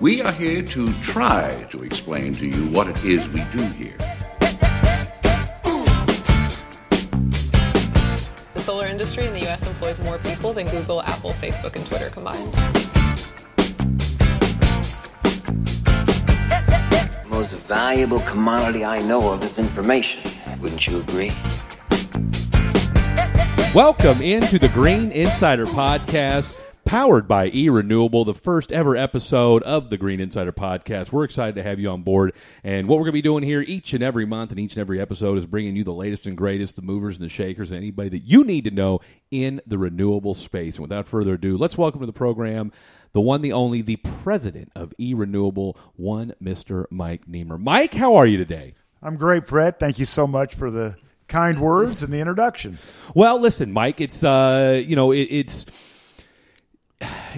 We are here to try to explain to you what it is we do here. The solar industry in the U.S. employs more people than Google, Apple, Facebook, and Twitter combined. The most valuable commodity I know of is information. Wouldn't you agree? Welcome into the Green Insider Podcast, powered by E Renewable, the first ever episode of the Green Insider Podcast. We're excited to have you on board. And what we're going to be doing here each and every month and each and every episode is bringing you the latest and greatest, the movers and the shakers, and anybody that you need to know in the renewable space. And without further ado, let's welcome to the program the one, the only, the president of E Renewable, one Mr. Mike Nemer. Mike, how are you today? I'm great, Brett. Thank you so much for the kind words and the introduction. Well, listen, Mike. It's uh, you know, it, it's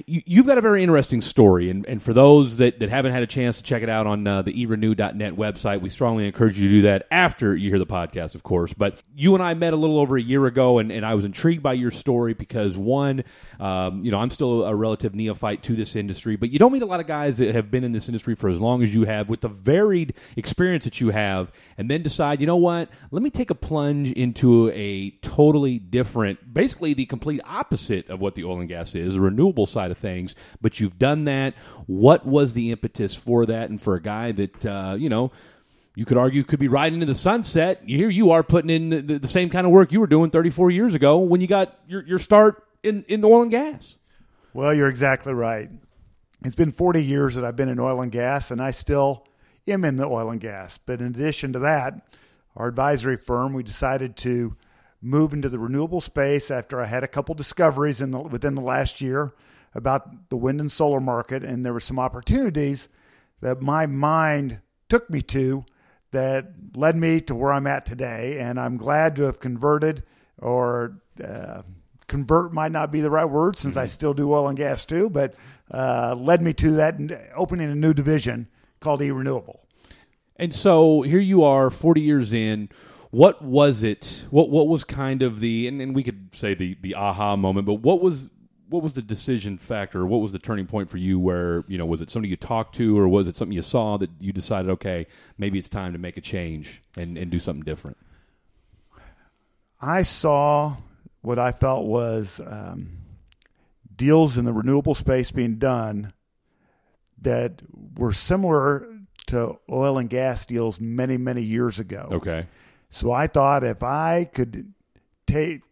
you, have got a very interesting story, and, and for those that, that haven't had a chance to check it out on uh, the erenew.net website, we strongly encourage you to do that after you hear the podcast, of course. But you and I met a little over a year ago, and, and I was intrigued by your story because, one, um, you know, I'm still a relative neophyte to this industry, but you don't meet a lot of guys that have been in this industry for as long as you have with the varied experience that you have, and then decide, you know what, let me take a plunge into a totally different, basically the complete opposite of what the oil and gas is, renewable side of things. But you've done that. What was the impetus for that? And for a guy that, uh, you know, you could argue could be riding into the sunset. Here you are putting in the, the, same kind of work you were doing 34 years ago when you got your, your start in, in oil and gas. Well, you're exactly right. It's been 40 years that I've been in oil and gas, and I still am in the oil and gas. But in addition to that, our advisory firm, we decided to move into the renewable space after I had a couple discoveries in the, within the last year about the wind and solar market, and there were some opportunities that my mind took me to that led me to where I'm at today. And I'm glad to have converted, or uh, convert might not be the right word since I mm-hmm. still do oil and gas too, but uh, led me to that opening a new division called E Renewable. And so here you are, 40 years in. What was it? What what was kind of the and, and we could say the the aha moment, but what was what was the decision factor? What was the turning point for you? Where you know was it somebody you talked to, or was it something you saw that you decided, okay, maybe it's time to make a change and, and do something different? I saw what I felt was um, deals in the renewable space being done that were similar to oil and gas deals many many years ago. Okay. So I thought if I could take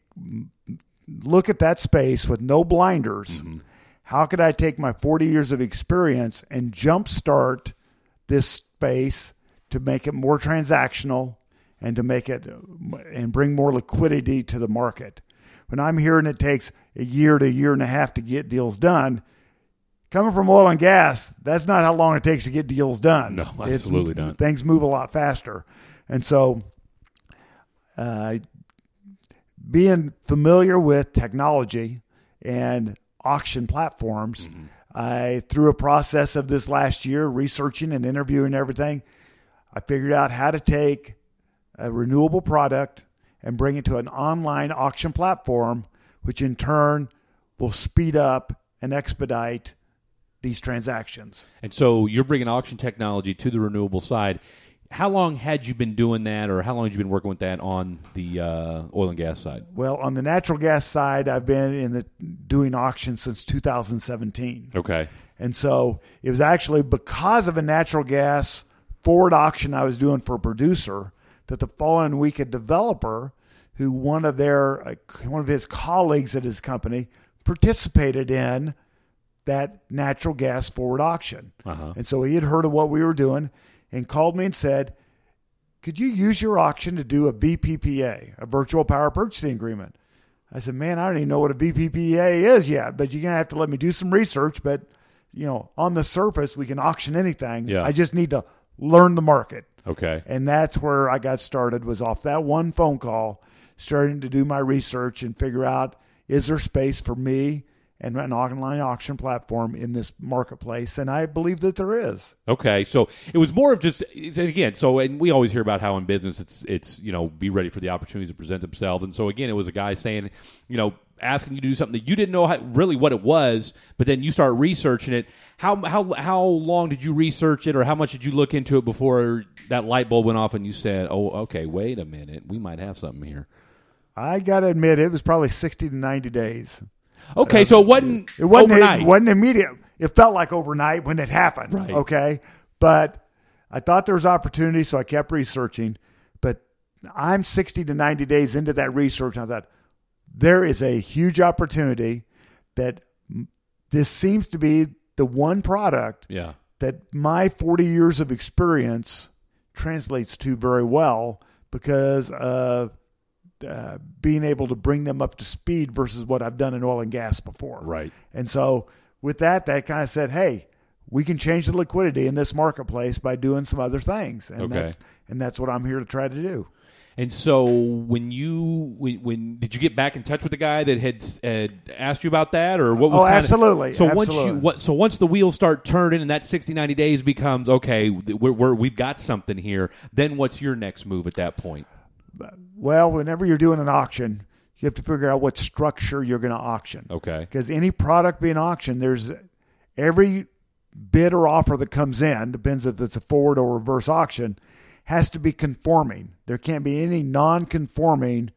look at that space with no blinders, mm-hmm. how could I take my 40 years of experience and jumpstart this space to make it more transactional and to make it and bring more liquidity to the market? When I'm hearing it takes a year to a year and a half to get deals done, coming from oil and gas, that's not how long it takes to get deals done. No, absolutely it's, not. Things move a lot faster. And so uh, being familiar with technology and auction platforms, mm-hmm. I through a process of this last year, researching and interviewing everything, I figured out how to take a renewable product and bring it to an online auction platform, which in turn will speed up and expedite these transactions. And so you're bringing auction technology to the renewable side how long had you been doing that, or how long had you been working with that on the uh, oil and gas side? Well, on the natural gas side, I've been in the doing auctions since 2017. Okay, and so it was actually because of a natural gas forward auction I was doing for a producer that the following week a developer who one of their uh, one of his colleagues at his company participated in that natural gas forward auction. Uh-huh. And so he had heard of what we were doing and called me and said, Could you use your auction to do a VPPA, a virtual power purchasing agreement? I said, Man, I don't even know what a VPPA is yet, but you're going to have to let me do some research. But, you know, on the surface, we can auction anything. Yeah. I just need to learn the market. Okay. And that's where I got started was off that one phone call, starting to do my research and figure out is there space for me and an online auction platform in this marketplace and i believe that there is okay so it was more of just again so and we always hear about how in business it's it's you know be ready for the opportunities to present themselves and so again it was a guy saying you know asking you to do something that you didn't know how, really what it was, but then you start researching it. How how how long did you research it, or how much did you look into it before that light bulb went off and you said, "Oh, okay, wait a minute, we might have something here." I got to admit, it was probably 60 to 90 days. Okay, so it wasn't It wasn't, overnight. It wasn't immediate. It felt like overnight when it happened. Right. Okay. But I thought there was opportunity, so I kept researching. But I'm 60 to 90 days into that research. And I thought, there is a huge opportunity that this seems to be the one product yeah. that my 40 years of experience translates to very well because of uh, being able to bring them up to speed versus what I've done in oil and gas before. Right. And so with that, that kind of said, hey, we can change the liquidity in this marketplace by doing some other things. And Okay. that's and that's what I'm here to try to do. And so when you when, when did you get back in touch with the guy that had uh, asked you about that or what was Oh, kinda- absolutely, so once you what so once the wheels start turning and that 60 90 days becomes okay we're, we're we've got something here then what's your next move at that point Well, whenever you're doing an auction, you have to figure out what structure you're going to auction. okay because any product being auctioned, there's every bid or offer that comes in, depends if it's a forward or reverse auction, has to be conforming. There can't be any non conforming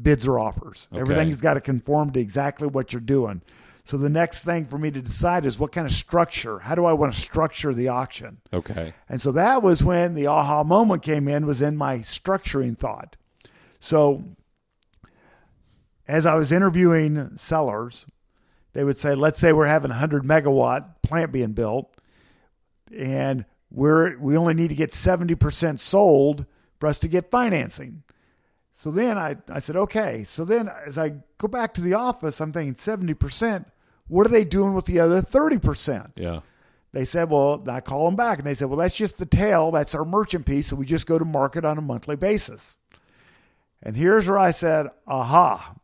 bids or offers. Okay. Everything's got to conform to exactly what you're doing. So the next thing for me to decide is what kind of structure, how do I want to structure the auction? okay And so that was when the aha moment came in, was in my structuring thought. So as I was interviewing sellers, they would say, let's say we're having a 100 megawatt plant being built, and we're, we only need to get 70% sold for us to get financing. So then I, I said, okay. So then as I go back to the office, I'm thinking 70%. What are they doing with the other 30%? yeah They said, well, I call them back and they said, well, that's just the tail. That's our merchant piece. So we just go to market on a monthly basis. And here's where I said, aha,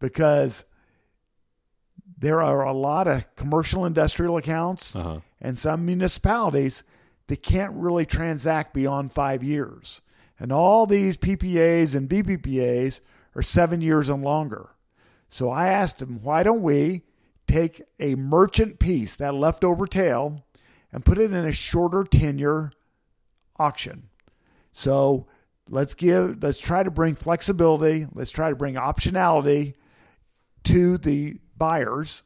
because there are a lot of commercial industrial accounts uh-huh and some municipalities that can't really transact beyond five years. And all these PPAs and VPPAs are seven years and longer. So I asked them, why don't we take a merchant piece, that leftover tail, and put it in a shorter tenure auction? So let's give, let's try to bring flexibility, let's try to bring optionality to the buyers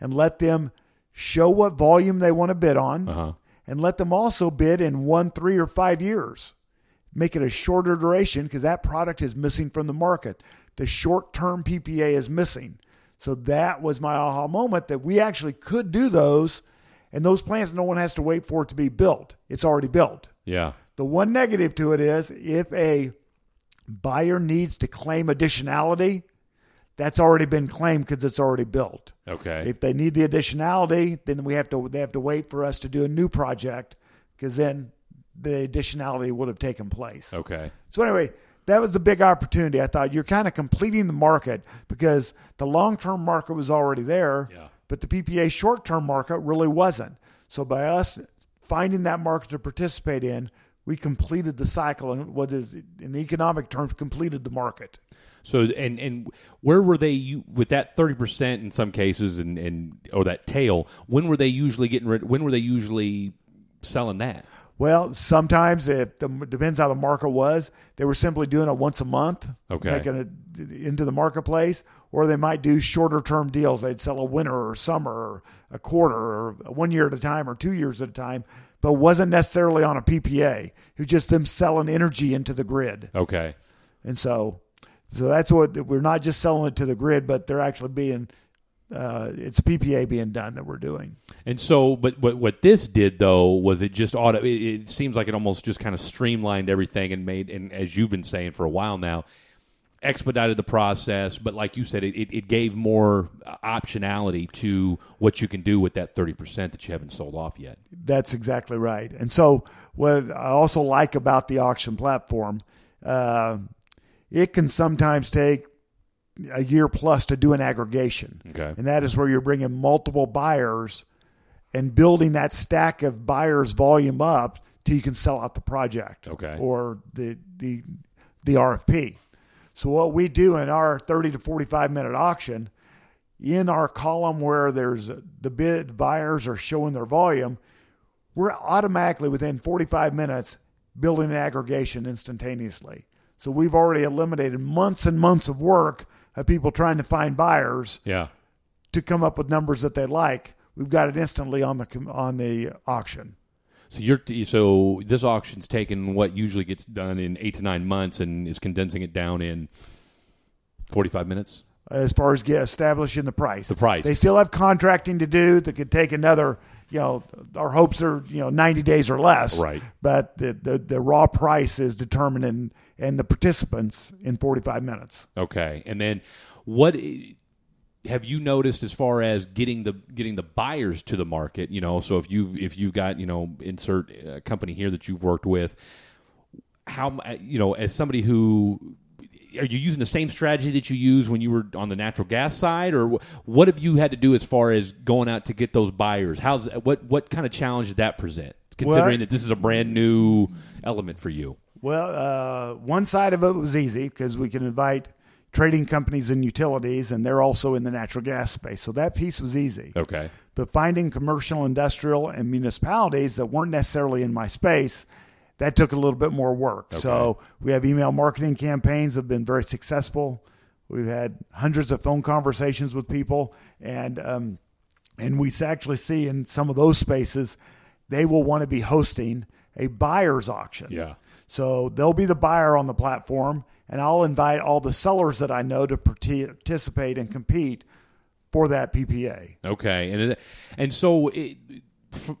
and let them show what volume they want to bid on uh-huh and let them also bid in one, three, or five years. Make it a shorter duration because that product is missing from the market. The short term PPA is missing. So that was my aha moment that we actually could do those, and those plants, no one has to wait for it to be built. It's already built. yeah The one negative to it is if a buyer needs to claim additionality, that's already been claimed because it's already built. okay If they need the additionality, then we have to they have to wait for us to do a new project because then the additionality would have taken place. okay So anyway, that was the big opportunity. I thought you're kind of completing the market because the long term market was already there, Yeah. but the PPA short term market really wasn't. So by us finding that market to participate in, we completed the cycle and what is in the economic terms completed the market. So and and where were they you, with that thirty percent in some cases and and or that tail? When were they usually getting rid? When were they usually selling that? Well, sometimes it depends how the market was. They were simply doing it once a month, Okay. making it into the marketplace, or they might do shorter term deals. They'd sell a winter or summer or a quarter or one year at a time or two years at a time, but wasn't necessarily on a PPA. It was just them selling energy into the grid, Okay, and so so that's what we're not just selling it to the grid, but they're actually being uh, it's PPA being done that we're doing. and so but what what this did though was it just auto? It, it seems like it almost just kind of streamlined everything and made and as you've been saying for a while now. Expedited the process, but like you said, it, it, it gave more optionality to what you can do with that thirty percent that you haven't sold off yet. That's exactly right. And so, what I also like about the auction platform, uh, it can sometimes take a year plus to do an aggregation. Okay. And that is where you're bringing multiple buyers and building that stack of buyers volume up till you can sell out the project Okay. or the, the, the RFP. So what we do in our 30 to 45 minute auction, in our column where there's the bid buyers are showing their volume, we're automatically within 45 minutes building an aggregation instantaneously. So we've already eliminated months and months of work of people trying to find buyers Yeah. to come up with numbers that they like. We've got it instantly on the on the auction. So you're so this auction's taken what usually gets done in eight to nine months and is condensing it down in forty five minutes. as far as get establishing the price. The price. They still have contracting to do that could take another, you know, our hopes are, you know, 90 days or less. Right. But the, the, the raw price is determined in, and the participants in 45 minutes. Okay, and then what have you noticed as far as getting the getting the buyers to the market? You know, so if you have if you've got you know insert a company here that you've worked with, how you know as somebody who are you using the same strategy that you used when you were on the natural gas side, or what have you had to do as far as going out to get those buyers? How's what what kind of challenge did that present? Considering Well- that this is a brand new element for you. Well, uh, one side of it was easy because we can invite trading companies and utilities, and they're also in the natural gas space. So that piece was easy. Okay. But finding commercial, industrial, and municipalities that weren't necessarily in my space, that took a little bit more work. So we have email marketing campaigns that have been very successful. We've had hundreds of phone conversations with people, and um, and we actually see in some of those spaces, they will want to be hosting a buyer's auction. Yeah. So they'll be the buyer on the platform, and I'll invite all the sellers that I know to participate and compete for that PPA. Okay, and and so it,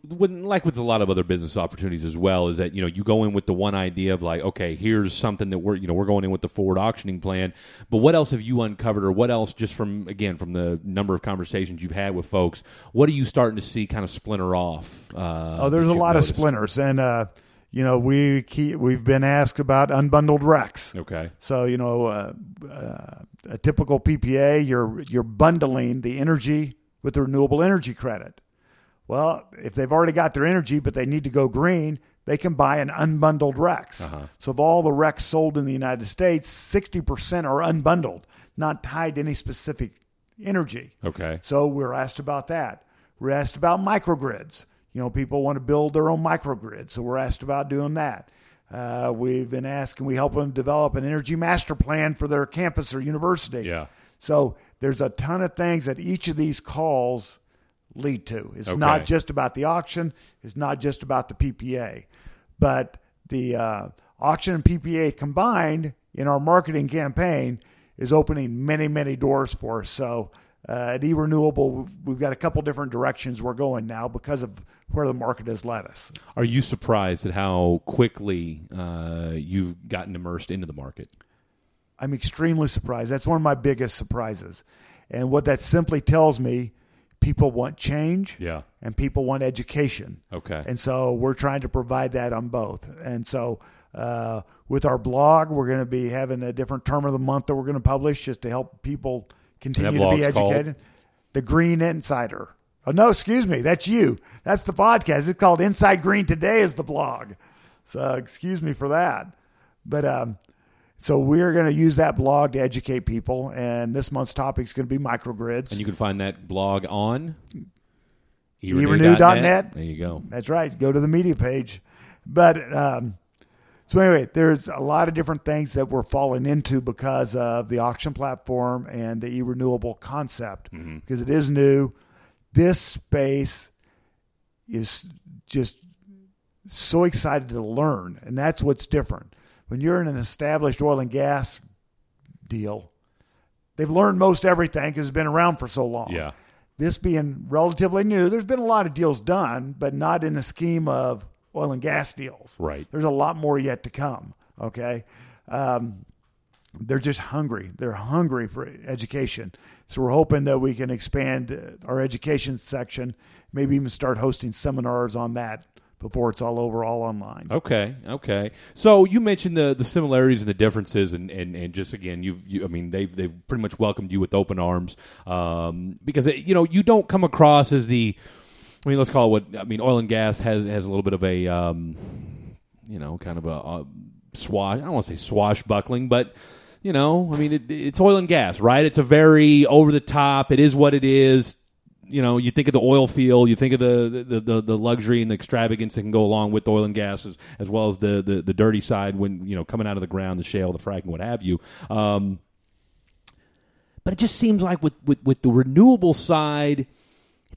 when, like with a lot of other business opportunities as well, is that you know you go in with the one idea of like, okay, here's something that we're you know we're going in with the forward auctioning plan, but what else have you uncovered, or what else just from again from the number of conversations you've had with folks, what are you starting to see kind of splinter off? Uh, Oh, there's a lot noticed? of splinters, and uh, you know we keep, we've been asked about unbundled RECs. Okay, So you know, uh, uh, a typical PPA, you're you're bundling the energy with the renewable energy credit. Well, if they've already got their energy, but they need to go green, they can buy an unbundled RECs. Uh-huh. So, of all the RECs sold in the United States, 60% are unbundled, not tied to any specific energy. okay, So we're asked about that. We're asked about microgrids. You know, people want to build their own microgrid, so we're asked about doing that. Uh, we've been asked, can we help them develop an energy master plan for their campus or university? Yeah. So there's a ton of things that each of these calls lead to. It's Okay. not just about the auction. It's not just about the PPA, but the uh, auction and PPA combined in our marketing campaign is opening many, many doors for us. So uh, eRenewable, we've got a couple different directions we're going now because of where the market has led us. are you surprised at how quickly uh, you've gotten immersed into the market? I'm extremely surprised. That's one of my biggest surprises. And what that simply tells me, people want change. Yeah. and people want education. Okay. And so we're trying to provide that on both. And so uh, with our blog, we're going to be having a different term of the month that we're going to publish just to help people continue to be blog's called? educated. The Green Insider. Oh, no, excuse me. That's you. That's the podcast. It's called Inside Green Today is the blog. So excuse me for that. But um, so we're going to use that blog to educate people. And this month's topic is going to be microgrids. And you can find that blog on erenew.net. There you go. That's right. Go to the media page. But um, so anyway, there's a lot of different things that we're falling into because of the auction platform and the e-renewable concept mm-hmm. because it is new. This space is just so excited to learn, and that's what's different. When you're in an established oil and gas deal, they've learned most everything because it's been around for so long Yeah. this being relatively new, there's been a lot of deals done, but not in the scheme of oil and gas deals. Right. There's a lot more yet to come. Okay. Um, they're just hungry. They're hungry for education. So we're hoping that we can expand uh, our education section, maybe even start hosting seminars on that before it's all over, all online. Okay, okay. So you mentioned the the similarities and the differences, and, and, and just again, you've you, I mean they've they've pretty much welcomed you with open arms um, because you know you don't come across as the I mean let's call it what I mean oil and gas has has a little bit of a um, you know kind of a, a swash I don't want to say swashbuckling, but you know, I mean, it, it's oil and gas, right? It's a very over the top. It is what it is. You know, you think of the oil field, you think of the the, the, the luxury and the extravagance that can go along with oil and gas, as, as well as the, the the dirty side when you know coming out of the ground, the shale, the fracking, what have you. Um, but it just seems like with, with, with the renewable side,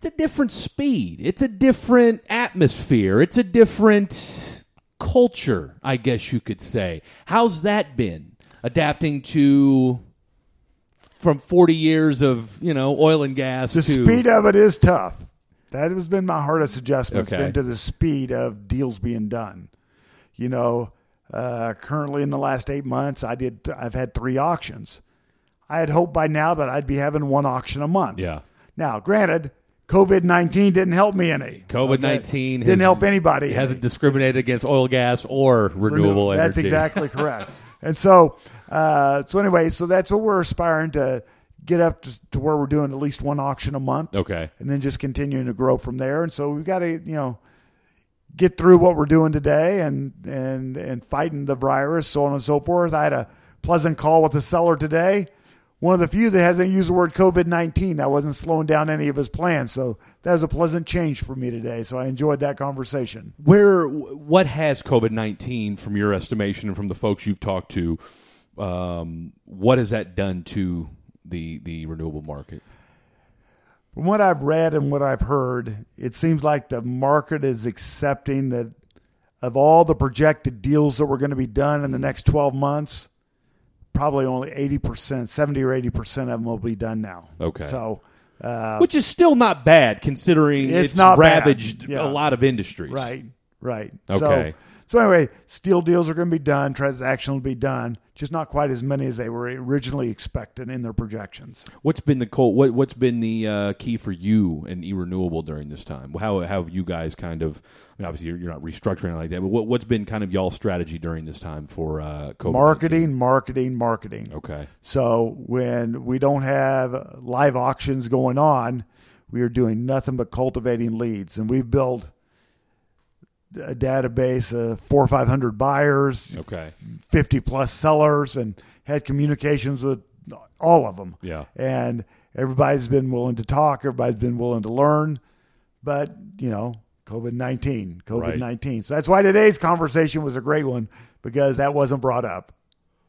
it's a different speed. It's a different atmosphere. It's a different culture, I guess you could say. How's that been adapting to from 40 years of, you know, oil and gas The to speed of it is tough. That has been my hardest adjustment. Okay. Been to the speed of deals being done. You know, uh, currently in the last eight months, I did. I've had three auctions. I had hoped by now that I'd be having one auction a month. Yeah. Now, granted, COVID nineteen didn't help me any. COVID 19 didn't help anybody. any. hasn't discriminated against oil, gas, or renewable energy. That's exactly correct. And so, uh, so anyway, so that's what we're aspiring to get up to, to where we're doing at least one auction a month. Okay. And then just continuing to grow from there. And so we've got to, you know, get through what we're doing today and and and fighting the virus, so on and so forth. I had a pleasant call with the seller today. One of the few that hasn't used the word COVID nineteen. That wasn't slowing down any of his plans. So that was a pleasant change for me today. So I enjoyed that conversation. Where what has COVID nineteen, from your estimation and from the folks you've talked to, um, what has that done to the the renewable market? From what I've read and what I've heard, it seems like the market is accepting that of all the projected deals that were going to be done in the next 12 months, probably only 80%, 70 or 80% of them will be done now. Okay. So, uh, Which is still not bad considering It's it's, not ravaged Yeah. a lot of industries. right, right. Okay. So, so anyway, steel deals are going to be done, transactions will be done, just not quite as many as they were originally expected in their projections. What's been the co- what What's been the uh, key for you and e renewable during this time? How, how have you guys kind of? I mean, obviously you're, you're not restructuring like that, but what, what's been kind of y'all's strategy during this time for uh, COVID? Marketing, marketing, marketing. Okay. So when we don't have live auctions going on, we are doing nothing but cultivating leads, and we've built a database of four or five hundred buyers, Okay. fifty plus sellers, and had communications with all of them. Yeah. and everybody's been willing to talk. Everybody's been willing to learn, but you know, COVID nineteen, COVID nineteen. So that's why today's conversation was a great one because that wasn't brought up.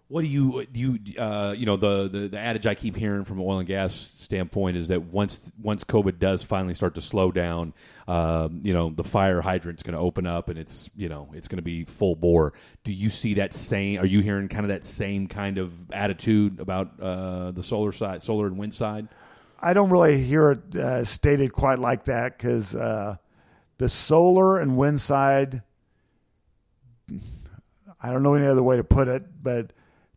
What do you do? You uh, you know the, the the adage I keep hearing from an oil and gas standpoint is that once once COVID does finally start to slow down, um, you know the fire hydrant's going to open up and it's you know it's going to be full bore. Do you see that same? Are you hearing kind of that same kind of attitude about uh, the solar side, solar and wind side? I don't really hear it uh, stated quite like that because uh, the solar and wind side, I don't know any other way to put it, but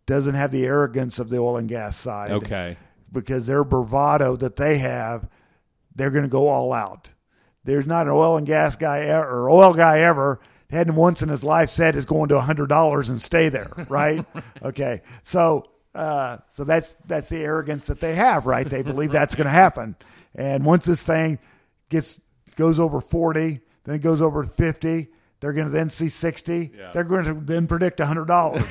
doesn't have the arrogance of the oil and gas side. Okay. Because their bravado that they have, they're going to go all out. There's not an oil and gas guy or oil guy ever hadn't once in his life said is going to hundred dollars and stay there, right? okay, so uh, so that's that's the arrogance that they have, right? They believe that's going to happen, and once this thing gets goes over forty, then it goes over fifty. They're going to then see sixty. They're going to then predict hundred dollars.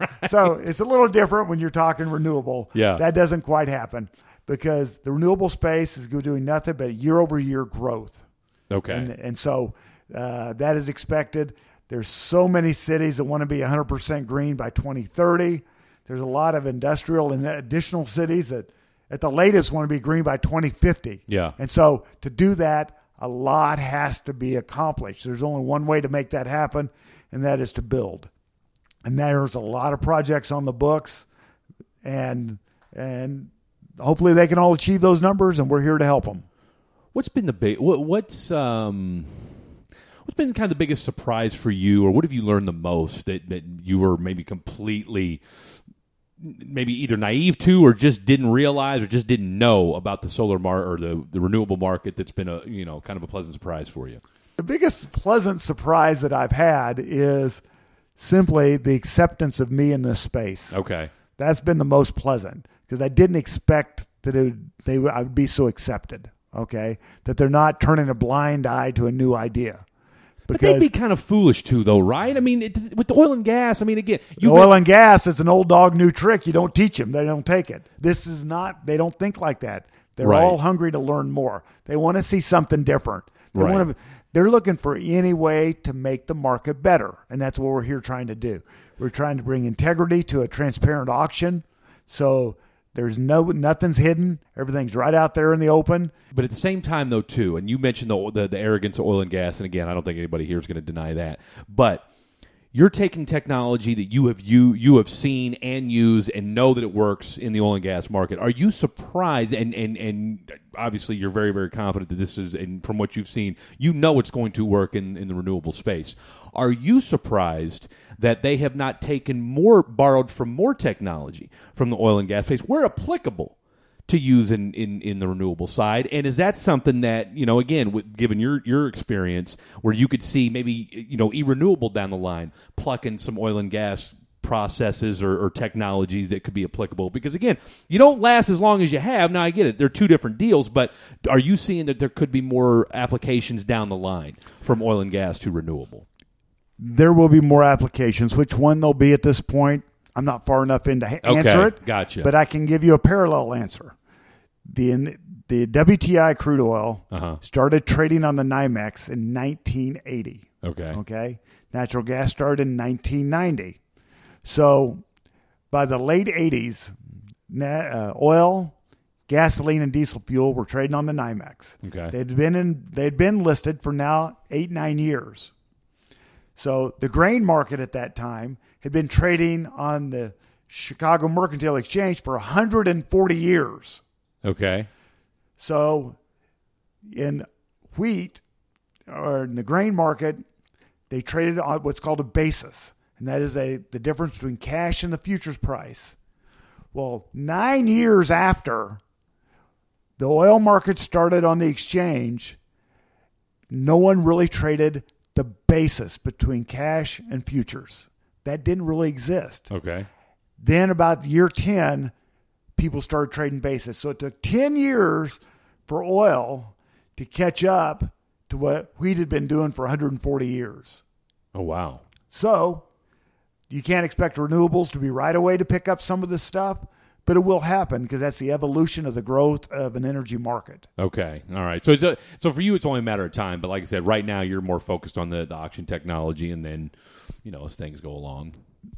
So. so it's a little different when you're talking renewable. Yeah. That doesn't quite happen because the renewable space is doing nothing but year over year growth. Okay. And, and so uh, that is expected. There's so many cities that want to be 100% green by 2030. There's a lot of industrial and additional cities that at the latest want to be green by 2050. Yeah. And so to do that, a lot has to be accomplished. There's only one way to make that happen, and that is to build. And there's a lot of projects on the books, and and hopefully they can all achieve those numbers, and we're here to help them. What's been the big? What, what's um, what's been kind of the biggest surprise for you, or what have you learned the most that that you were maybe completely, maybe either naive to, or just didn't realize, or just didn't know about the solar mar or the the renewable market? That's been a you know kind of a pleasant surprise for you. The biggest pleasant surprise that I've had is simply the acceptance of me in this space. Okay. That's been the most pleasant because I didn't expect that it would, they would, I would be so accepted. Okay, that they're not turning a blind eye to a new idea, But they'd be kind of foolish too, though, right? I mean, it, with the oil and gas, I mean, again, you oil and gas is an old dog new trick. You don't teach them; they don't take it. This is not. They don't think like that. They're Right. all hungry to learn more. They want to see something different. They Right. want to. They're looking for any way to make the market better, and that's what we're here trying to do. We're trying to bring integrity to a transparent auction, so there's no nothing's hidden. Everything's right out there in the open. But at the same time, though, too, and you mentioned the the, the arrogance of oil and gas, and again, I don't think anybody here is going to deny that. But you're taking technology that you have you you have seen and used and know that it works in the oil and gas market. Are you surprised? And and and obviously, you're very very confident that this is, and from what you've seen, you know it's going to work in in the renewable space. Are you surprised that they have not taken more borrowed from more technology from the oil and gas space where applicable? To use in, in, in the renewable side? And is that something that, you know, again, with, given your, your experience, where you could see maybe, you know, e renewable down the line, plucking some oil and gas processes or, or technologies that could be applicable? Because again, you don't last as long as you have. Now, I get it. They're two different deals, but are you seeing that there could be more applications down the line from oil and gas to renewable? There will be more applications. Which one they'll be at this point, I'm not far enough in to ha- Okay, answer it. gotcha. But I can give you a parallel answer. The the WTI crude oil Uh-huh. started trading on the NYMEX in 1980. Okay. Okay, natural gas started in 1990. So by the late 80s, na- uh, oil, gasoline, and diesel fuel were trading on the NYMEX. Okay. they'd been in they'd been listed for now eight nine years. So the grain market at that time had been trading on the Chicago Mercantile Exchange for 140 years. Okay. So in wheat or in the grain market, they traded on what's called a basis, and that is a the difference between cash and the futures price. Well, nine years after the oil market started on the exchange, no one really traded the basis between cash and futures. That didn't really exist. Okay. Then about year 10, people started trading basis. So it took 10 years for oil to catch up to what wheat had been doing for 140 years. Oh, wow. So you can't expect renewables to be right away to pick up some of this stuff, but it will happen because that's the evolution of the growth of an energy market. Okay, all right. So it's a, so for you, it's only a matter of time. But like I said, right now you're more focused on the, the auction technology, and then you know as things go along,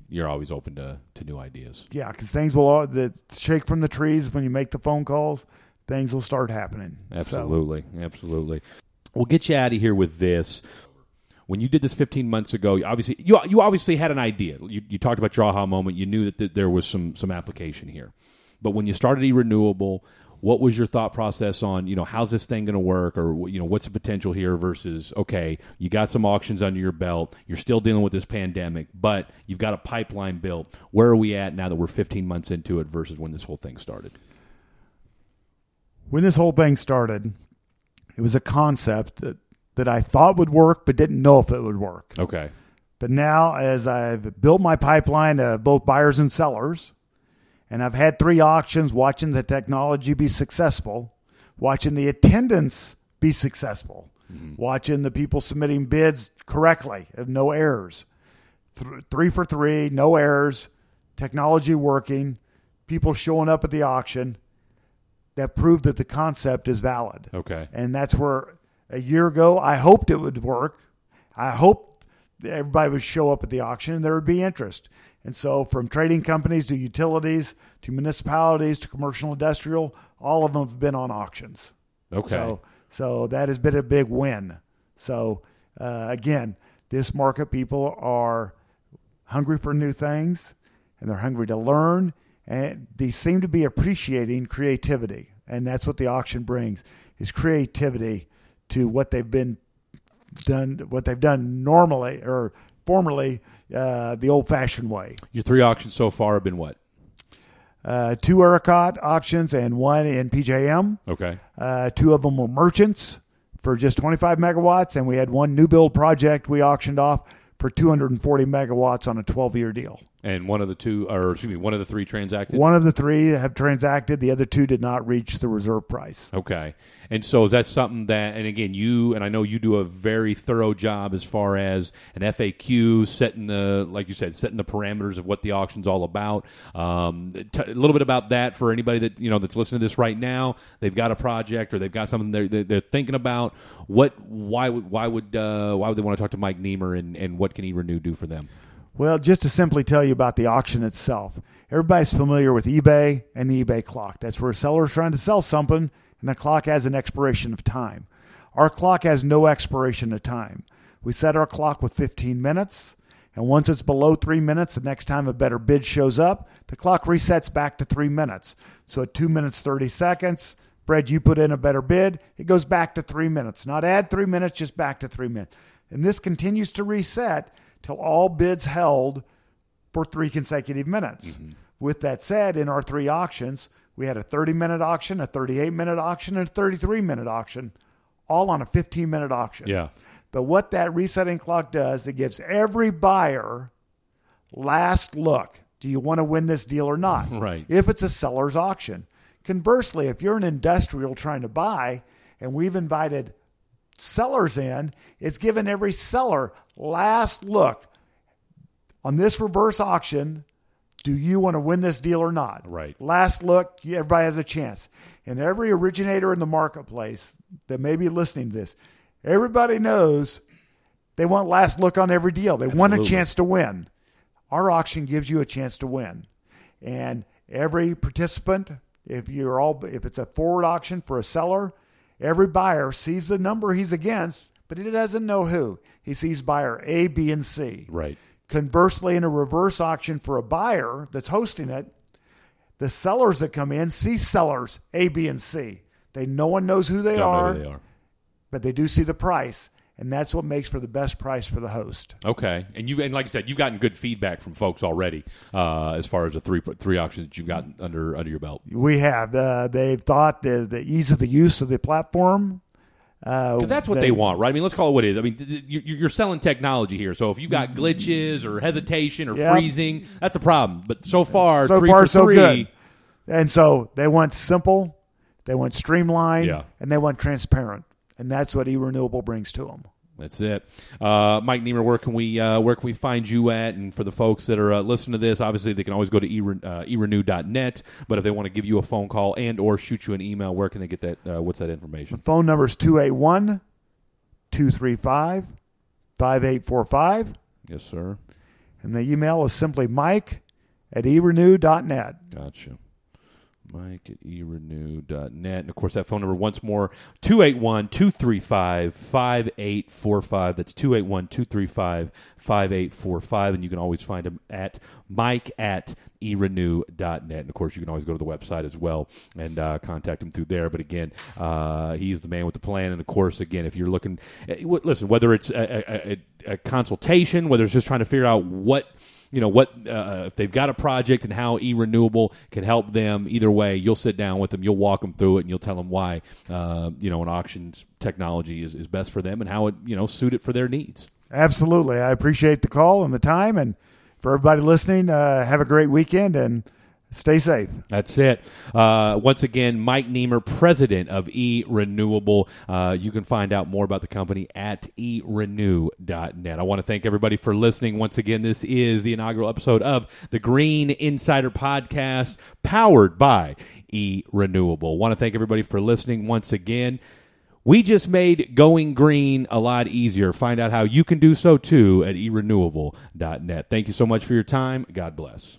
you're always open to, to new ideas. Yeah, because things will all the shake from the trees when you make the phone calls. Things will start happening. So- Absolutely, absolutely. We'll get you out of here with this. When you did this 15 months ago, you obviously you you obviously had an idea. You, you talked about your aha moment. You knew that th- there was some some application here. But when you started e renewable, what was your thought process on you know how's this thing going to work, or you know what's the potential here versus okay, you got some auctions under your belt, you're still dealing with this pandemic, but you've got a pipeline built. Where are we at now that we're 15 months into it versus when this whole thing started? when this whole thing started, it was a concept that, that I thought would work, but didn't know if it would work. Okay, But now, as I've built my pipeline of both buyers and sellers, and I've had three auctions watching the technology be successful, watching the attendance be successful, mm-hmm. watching the people submitting bids correctly, of no errors, Th- three for three, no errors, technology working, people showing up at the auction, that proved that the concept is valid. okay, And that's where a year ago I hoped it would work. I hoped that everybody would show up at the auction and there would be interest. And so, from trading companies to utilities to municipalities to commercial industrial, all of them have been on auctions. okay. So, so that has been a big win. So, uh, again, this market people are hungry for new things and they're hungry to learn and they seem to be appreciating creativity and that's what the auction brings is creativity to what they've been done what they've done normally or formerly uh, the old fashioned way Your three auctions so far have been what? uh, two ERCOT auctions and one in PJM Okay. Uh, two of them were merchants for just 25 megawatts, and we had one new build project we auctioned off for 240 megawatts on a 12 year deal. And one of the two, or excuse me, one of the three transacted. One of the three have transacted. The other two did not reach the reserve price. Okay. And so is that something that, and again, you, and I know you do a very thorough job as far as an FAQ, setting the, like you said, setting the parameters of what the auction's all about. Um, t- a little bit about that for anybody that, you know, that's listening to this right now. They've got a project or they've got something they're, they're, they're thinking about. What, why would, why would, uh, why would they want to talk to Mike Nemer and, and what can eRenew do for them? Well, just to simply tell you about the auction itself. Everybody's familiar with eBay and the eBay clock. That's where a seller's trying to sell something and the clock has an expiration of time. Our clock has no expiration of time. We set our clock with 15 minutes, and once it's below three minutes, the next time a better bid shows up, the clock resets back to three minutes. So at two minutes, 30 seconds, Fred, you put in a better bid, it goes back to three minutes. Not add three minutes, just back to three minutes. And this continues to reset till all bids held for three consecutive minutes. Mm-hmm. With that said, in our three auctions, we had a 30 minute auction, a 38 minute auction, and a 33 minute auction, all on a 15 minute auction. Yeah. But what that resetting clock does, it gives every buyer last look. Do you want to win this deal or not? Right. If it's a seller's auction. Conversely, if you're an industrial trying to buy, and we've invited sellers in, it's given every seller last look on this reverse auction. Do you want to win this deal or not? Right. Last look, everybody has a chance. And every originator in the marketplace that may be listening to this, everybody knows they want last look on every deal. They want a chance to win. Our auction gives you a chance to win. And every participant, if you're all if it's a forward auction for a seller, every buyer sees the number he's against, but he doesn't know who. He sees buyer A, B, and C. Right. Conversely, in a reverse auction for a buyer that's hosting it, the sellers that come in see sellers A, B, and C. They no one knows who they, Don't are, who they are. but they do see the price, and that's what makes for the best price for the host. Okay, and you and like I said, you've gotten good feedback from folks already uh, as far as the three three auctions that you've gotten under under your belt. We have. Uh, they've thought the, the ease of the use of the platform. Uh, that's what they, want, right? I mean, let's call it what it is. I mean, th- th- you- you're selling technology here, so if you've got glitches or hesitation or Yep. freezing, that's a problem. But so far, So three far, so three, good. And so they want simple, they want streamlined, Yeah. and they want transparent. And that's what e-renewable brings to them. That's it, uh, Mike Nemer. Where can we uh, where can we find you at? And for the folks that are uh, listening to this, obviously they can always go to e, uh, erenew.net. But if they want to give you a phone call and or shoot you an email, where can they get that? Uh, what's that information? The phone number is 281 235 5845. Yes, sir. And the email is simply mike at erenew.net. Gotcha. Mike at erenew.net. And of course, that phone number once more 281 235 5845. That's 281 235 5845. And you can always find him at mike at erenew.net. And of course, you can always go to the website as well and uh, contact him through there. But again, uh, he's the man with the plan. And of course, again, if you're looking, eh, listen, whether it's a, a, a, a consultation, whether it's just trying to figure out what you know what uh, if they've got a project and how e-renewable can help them either way you'll sit down with them you'll walk them through it and you'll tell them why uh, you know an auction technology is, is best for them and how it you know suit it for their needs Absolutely. I appreciate the call and the time. And for everybody listening, uh, have a great weekend and stay safe. That's it. Uh, once again, Mike Nemer, president of eRenewable. Uh, you can find out more about the company at erenew.net. I want to thank everybody for listening. Once again, this is the inaugural episode of the Green Insider Podcast, powered by eRenewable. Want to thank everybody for listening once again. We just made going green a lot easier. Find out how you can do so too at erenewable.net. Thank you so much for your time. God bless.